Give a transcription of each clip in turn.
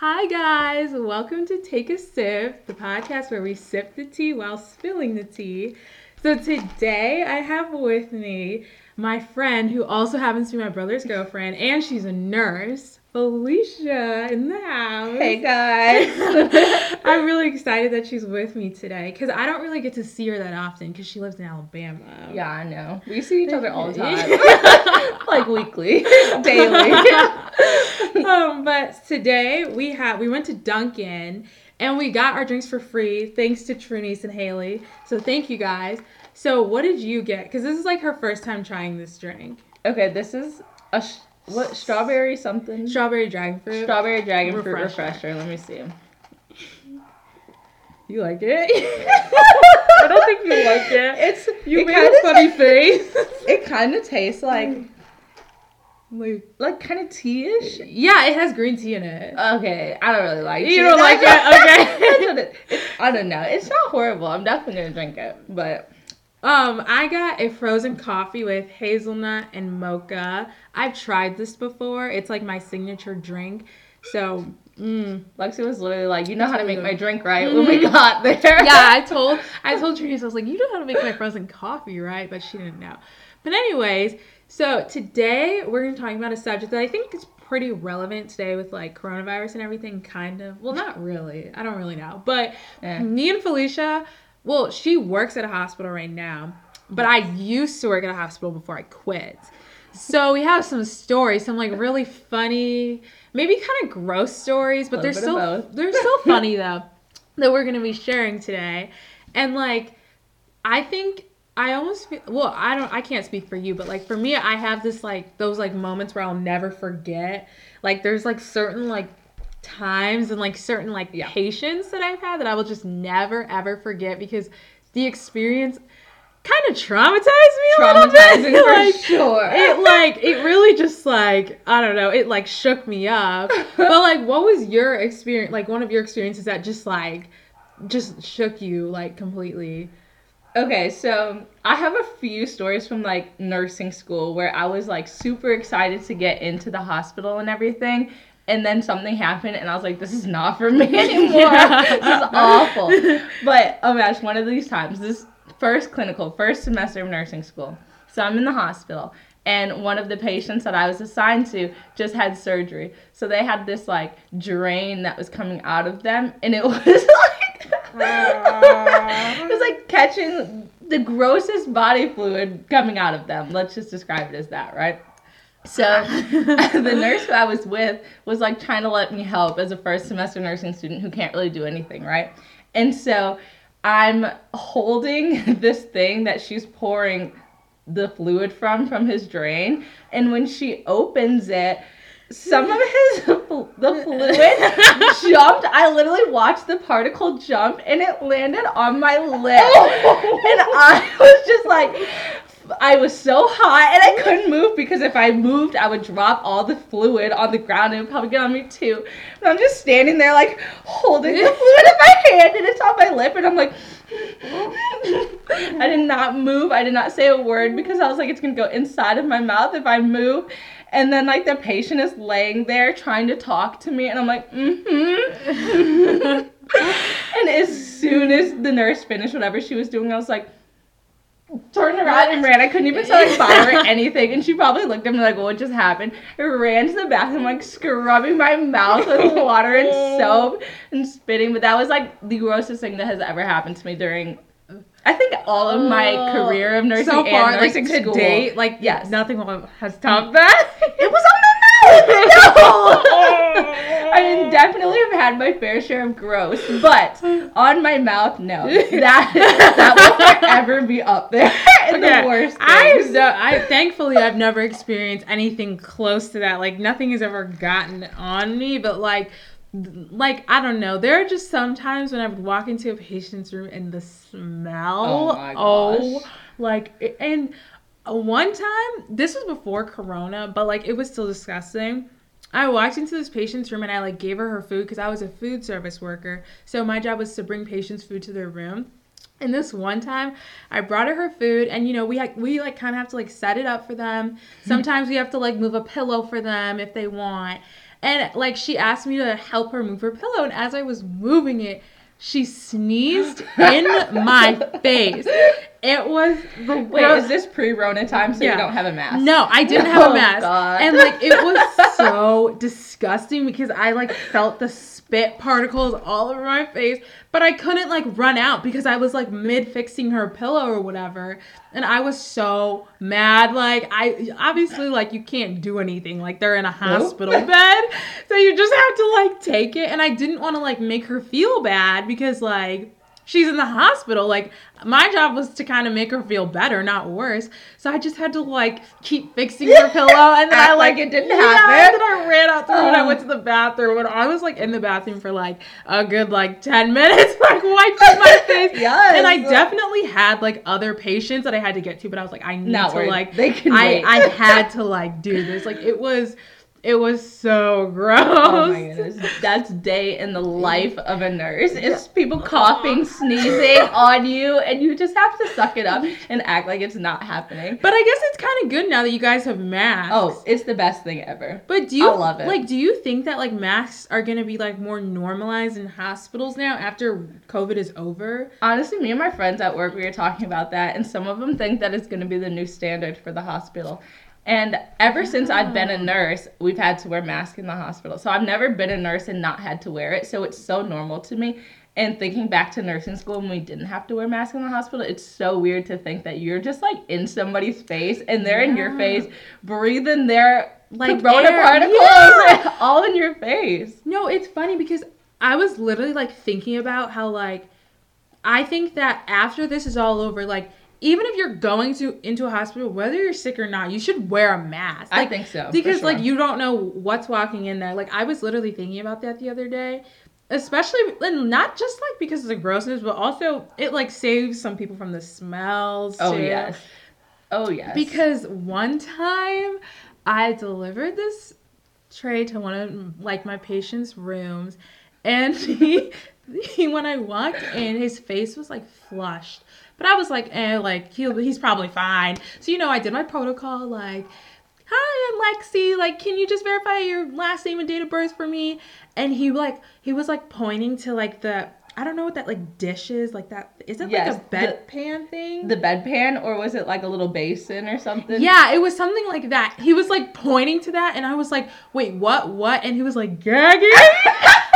Hi, guys. Welcome to Take a Sip, the podcast where we sip the tea while spilling the tea. So, today I have with me my friend who also happens to be my brother's girlfriend, and she's a nurse, Felicia, in the house. Hey, guys. I'm really excited that she's with me today because I don't really get to see her that often because she lives in Alabama. yeah, I know. We see each other all the time. like weekly, daily. um, but today we have we went to Dunkin' and we got our drinks for free thanks to Trinice and Haley. So thank you guys. So what did you get? Because this is like her first time trying this drink. Okay, this is a sh- what strawberry something? Strawberry dragon fruit. Strawberry dragon fruit Refresher. refresher. Let me see. You like it? I don't think you like it. It's You it made a funny face. It kind of tastes like Like, like kind of tea-ish. yeah, it has green tea in it. Okay, I don't really like. It. You tea. don't like it? Okay. it- I don't know. It's not horrible. I'm definitely gonna drink it, but Um, I got a frozen coffee with hazelnut and mocha. I've tried this before. It's like my signature drink. So, mm. Lexi was literally like, "You know how to make my drink, right?" When we got there. yeah, I told I told Teresa I was like, you know how to make my frozen coffee, right? But she didn't know. But anyways, so today we're gonna talk about a subject that I think is pretty relevant today with like coronavirus and everything. Kind of. Well, not really. I don't really know. But Eh. me and Felicia, well, she works at a hospital right now, but I used to work at a hospital before I quit. So we have some stories, some like really funny, maybe kind of gross stories, but they're still they're still funny though that we're gonna be sharing today. And like, I think I almost feel well. I don't. I can't speak for you, but like for me, I have this like those like moments where I'll never forget. Like there's like certain like times and like certain like Yeah. patients that I've had that I will just never ever forget because the experience kind of traumatized me a little bit. for like, sure. it like it really just like I don't know. It like shook me up. but like, what was your experience? Like one of your experiences that just like just shook you like completely. Okay, so I have a few stories from like nursing school where I was like super excited to get into the hospital and everything. And then something happened, and I was like, "This is not for me anymore. Yeah. this is awful." But oh my gosh, one of these times, this first clinical, first semester of nursing school. So I'm in the hospital, and one of the patients that I was assigned to just had surgery. So they had this like drain that was coming out of them, and it was like it was like catching the grossest body fluid coming out of them. Let's just describe it as that, right? So the nurse who I was with was like trying to let me help as a first semester nursing student who can't really do anything, right? And so I'm holding this thing that she's pouring the fluid from from his drain, and when she opens it, some of his the fluid jumped. I literally watched the particle jump, and it landed on my lip, oh. and I was just like. I was so hot and I couldn't move because if I moved, I would drop all the fluid on the ground and it would probably get on me too. And I'm just standing there, like holding the fluid in my hand and it's on my lip, and I'm like, I did not move. I did not say a word because I was like, it's gonna go inside of my mouth if I move. And then like the patient is laying there trying to talk to me, and I'm like, mm-hmm. and as soon as the nurse finished whatever she was doing, I was like, turned around and ran. I couldn't even say like bye or anything. And she probably looked at me like, what just happened? I ran to the bathroom, like scrubbing my mouth with water and oh. soap and spitting. But that was like the grossest thing that has ever happened to me during. I think all of my oh. career of nursing so far, and like nursing to school. date, like Yes. nothing has topped that. It was on my mouth. No. I mean, definitely have had my fair share of gross, but on my mouth, no. That that will forever be up there in Okay, the worst. I, things. so, I thankfully I've never experienced anything close to that. Like nothing has ever gotten on me, but like like I don't know. There are just sometimes when I would walk into a patient's room and the smell. Oh my oh, gosh. like and one time this was before Corona, but like it was still disgusting. I walked into this patient's room and I like gave her her food because I was a food service worker. So my job was to bring patients food to their room. And this one time, I brought her her food, and you know we like we like kind of have to like set it up for them. Sometimes we have to like move a pillow for them if they want. And like she asked me to help her move her pillow, and as I was moving it, she sneezed in my face. It was the Wait, is this pre-Rona time so Yeah. you don't have a mask? No, I didn't have a Oh, mask. God. And like it was so disgusting because I like felt the spit particles all over my face, but I couldn't like run out because I was like mid fixing her pillow or whatever. And I was so mad. Like I obviously like you can't do anything. Like they're in a hospital bed. So you just have to like take it. And I didn't want to like make her feel bad because like she's in the hospital. Like my job was to kind of make her feel better, not worse. So I just had to like keep fixing her pillow, and then I like, like it didn't yeah, happen. And then I ran out the room. and I Oh. went to the oh. bathroom, and I was like in the bathroom for like a good like ten minutes, like wiping my face. Yes. And I definitely had like other patients that I had to get to, but I was like, I need Not to worried. like, They can I wait. I had to like do this. Like it was, it was so gross. Oh my goodness. That's day in the life of a nurse. It's people coughing, sneezing on you, and you just have to suck it up and act like it's not happening. But I guess it's kind of good now that you guys have masks. Oh, it's the best thing ever. But do you I love it. like do you think that like masks are gonna be like more normalized in hospitals now after COVID is over? Honestly, me and my friends at work, we were talking about that, and some of them think that it's going to be the new standard for the hospital. And ever since I've been a nurse, we've had to wear masks in the hospital. So I've never been a nurse and not had to wear it. So it's so normal to me. And thinking back to nursing school when we didn't have to wear masks in the hospital, it's so weird to think that you're just like in somebody's face and they're in your face, breathing their Like corona air. particles Yeah. all in your face. No, it's funny because I was literally like thinking about how like I think that after this is all over, like even if you're going to into a hospital, whether you're sick or not, you should wear a mask. I think so. because like you don't know what's walking in there. Like I was literally thinking about that the other day, especially and not just like because of the grossness, but also it like saves some people from the smells. Oh, too. yes. Oh, yes. Because one time I delivered this tray to one of like my patient's rooms and he when I walked in his face was like flushed. But I was like, eh, like he'll he's probably fine. So you know, I did my protocol like Hi, I'm Lexi. Like, can you just verify your last name and date of birth for me? And he like he was like pointing to like the I don't know what that like dish is like that. Is it Yes, like a bedpan thing? the bedpan, or was it like a little basin or something? Yeah, it was something like that. He was like pointing to that, and I was like, "Wait, what? What?" And he was like gagging, and I was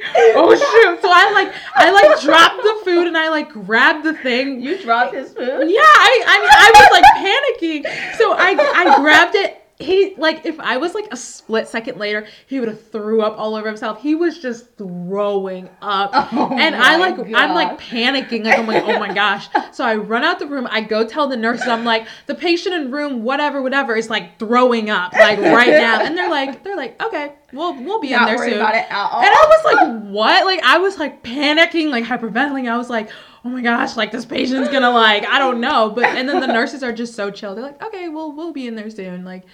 like, "Oh shoot!" So I like, I like dropped the food, and I like grabbed the thing. You dropped his food? Yeah, I, I mean, I was like panicking, so I, I grabbed it. He like, if I was like a split second later, he would have threw up all over himself. He was just throwing up, Oh and I like, I'm like panicking, like I'm like, oh my gosh. So I run out the room. I go tell the nurses, I'm like, the patient in room, whatever, whatever, is like throwing up, like right now, and they're like, they're like, okay, we'll we'll be in there soon. about it at all. And I was like, what? Like, I was like panicking, like hyperventilating. I was like, oh my gosh, like this patient's gonna like, I don't know. But and then the nurses are just so chill. They're like, okay, well, we'll be in there soon. Like,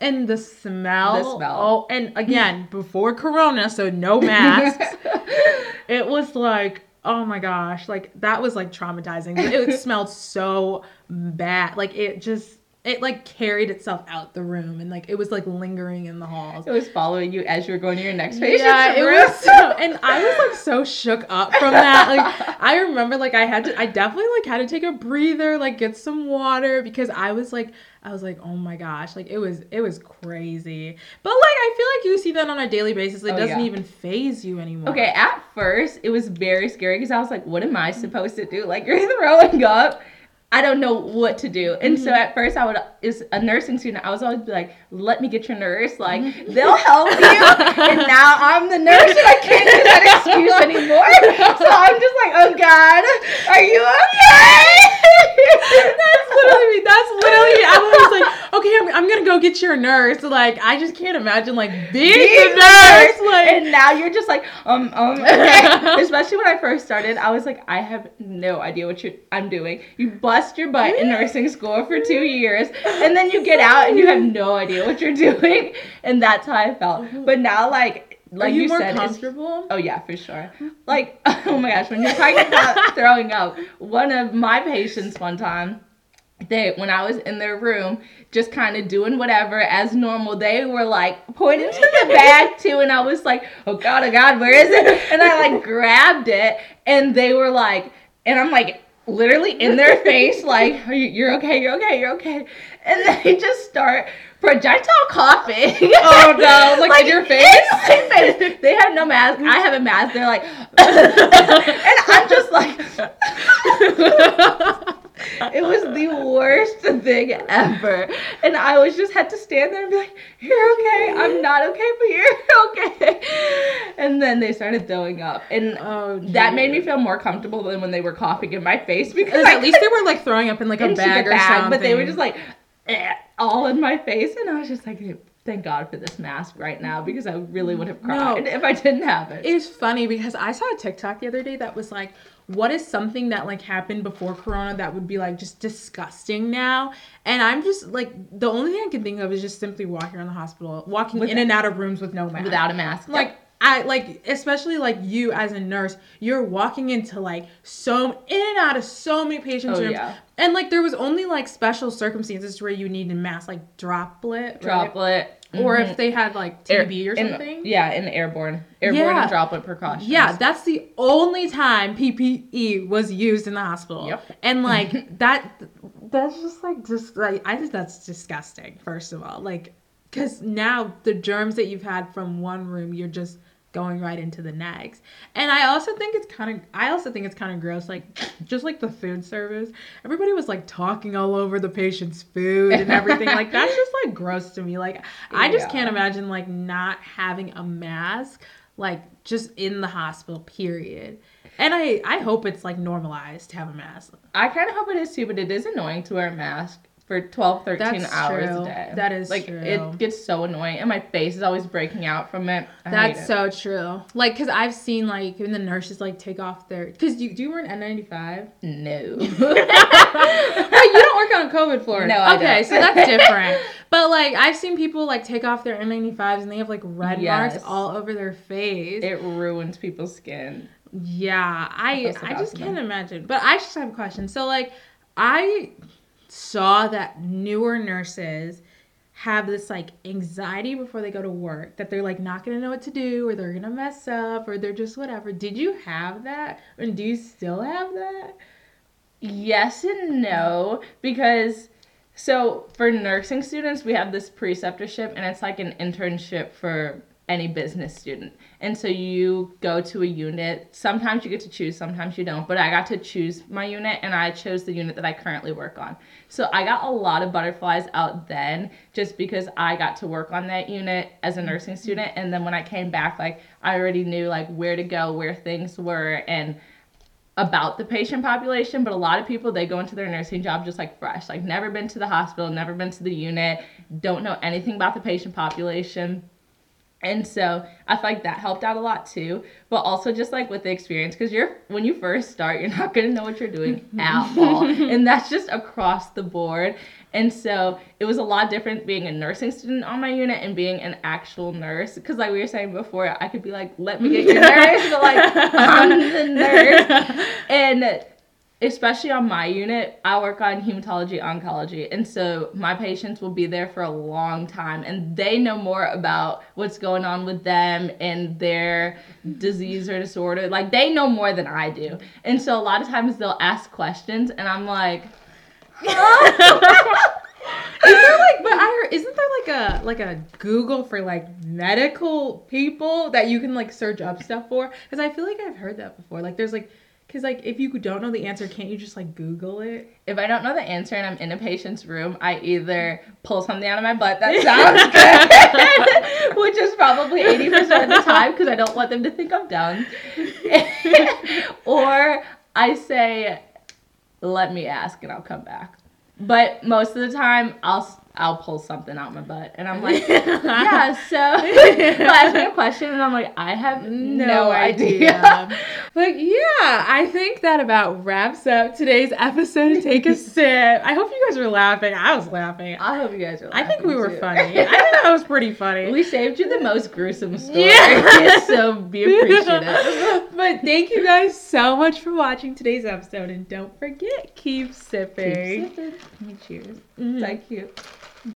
and the smell. The smell. Oh, and again, before Corona, so no masks. it was like, oh my gosh, like that was like traumatizing. It smelled so bad. Like it just, it like carried itself out the room and like it was like lingering in the halls. it was following you as you were going to your next patient. Yeah, it was so, and I was like so shook up from that. Like I remember like I had to I definitely like had to take a breather, like get some water because I was like I was like, "Oh my gosh." Like it was it was crazy. But like I feel like you see that on a daily basis. It Oh, doesn't yeah. even faze you anymore. Okay, at first it was very scary because I was like, what am I supposed to do? Like you're throwing up. I don't know what to do. And so mm-hmm. at first I would is a nursing student, I was always like, let me get your nurse. Like mm-hmm. they'll help you. and now I'm the nurse and I can't use that excuse anymore. So I'm just like, oh God, are you okay? That's literally me. That's literally. I was like, okay, I'm, I'm gonna go get your nurse. Like, I just can't imagine like being, being the nurse. Like, and now you're just like um um okay. especially when i first started i was like i have no idea what you i'm doing you bust your butt in nursing school for two years and then you get out and you have no idea what you're doing and that's how i felt but now like like are you, you, more said comfortable? Oh yeah, for sure. Like, oh my gosh, when you're talking about throwing up, one of my patients one time, they when I was in their room, just kind of doing whatever as normal, they were like pointing to the bag too, and I was like, oh god, oh god, where is it? And I like grabbed it, and they were like, and I'm like literally in their face, like, oh, you, you're okay, you're okay, you're okay, and they just start projectile coughing. Oh no, like, in your face? In my face. They have no mask. I have a mask. They're like, and I'm just like, it was the worst thing ever. And I was just had to stand there and be like, You're okay. I'm not okay, but you're okay. And then they started throwing up. And Oh, that made me feel more comfortable than when they were coughing in my face because at least they were like throwing up in like a bag or something. but they were just like eh, all in my face, and I was just like, thank God for this mask right now because I really would have No. cried if I didn't have it. It's funny because I saw a TikTok the other day that was like, what is something that like happened before Corona that would be like just disgusting now? And I'm just like, the only thing I can think of is just simply walking around the hospital, walking With- in and out of rooms with no mask. Without a mask, like I like especially like you as a nurse, you're walking into like so in and out of so many patients' Oh, rooms. yeah. And like there was only like special circumstances where you needed a mask, like droplet. right? droplet, Or mhm. if they had like Air- TB or in- something. yeah, in airborne, airborne Yeah. and droplet precautions. Yeah, that's the only time PPE was used in the hospital. Yep. And like that that's just like just like I think that's disgusting, first of all. Like cuz now the germs that you've had from one room, you're just going right into the next. And I also think it's kind of I also think it's kind of gross like just like the food service. Everybody was like talking all over the patient's food and everything. like that's just like gross to me. Like I just Yeah. can't imagine like not having a mask like just in the hospital period and i i hope it's like normalized to have a mask I kind of hope it is too, but it is annoying to wear a mask for 12, 13 That's hours true. a day. That is like true. it gets so annoying, and my face is always breaking out from it. I that's it. so true like because i've seen like when the nurses like take off their because you do you wear an n95 no. You don't work on a covid floor No, I okay don't. so that's different but like i've seen people like take off their n95s and they have like red Yes. marks all over their face it ruins people's skin. Yeah, I I just can't imagine. But I just have a question. So like I saw that newer nurses have this like anxiety before they go to work that they're like not gonna know what to do or they're gonna mess up or they're just whatever. Did you have that? And do you still have that? Yes and no, because so for nursing students, we have this preceptorship, and it's like an internship for any business student. And so you go to a unit. Sometimes you get to choose, sometimes you don't. But I got to choose my unit, and I chose the unit that I currently work on. So I got a lot of butterflies out then, just because I got to work on that unit as a nursing student. And then when I came back, like I already knew like where to go, where things were, and about the patient population, but a lot of people they go into their nursing job just like fresh, like never been to the hospital, never been to the unit, don't know anything about the patient population. And so I feel like that helped out a lot too, but also just like with the experience, because you're when you first start, you're not gonna know what you're doing at all, and that's just across the board. And so it was a lot different being a nursing student on my unit and being an actual nurse, because like we were saying before, I could be like, "Let me get your nurse," but like I'm the nurse, and especially on my unit, I work on hematology oncology. And so my patients will be there for a long time and they know more about what's going on with them and their disease or disorder. Like they know more than I do. And so a lot of times they'll ask questions and I'm like, Is there like but I heard isn't there like a like a Google for like medical people that you can like search up stuff for? Because I feel like I've heard that before. Like there's like because like if you don't know the answer, can't you just like Google it? if I don't know the answer and I'm in a patient's room, I either pull something out of my butt that sounds good, which is probably 80% of the time because I don't want them to think I'm dumb, or I say, let me ask and I'll come back. But most of the time, I'll I'll pull something out my butt. And I'm like, yeah, so ask me a question and I'm like, I have no, no idea. idea. but yeah, I think that about wraps up today's episode Take a Sip. I hope you guys were laughing. I was laughing. I hope you guys are laughing. I think we were too. funny. I think that was pretty funny. we saved you the most gruesome story. Yeah. so be appreciative. but thank you guys so much for watching today's episode. And don't forget, keep sipping. Keep sipping. Cheers. Mhm. Thank you.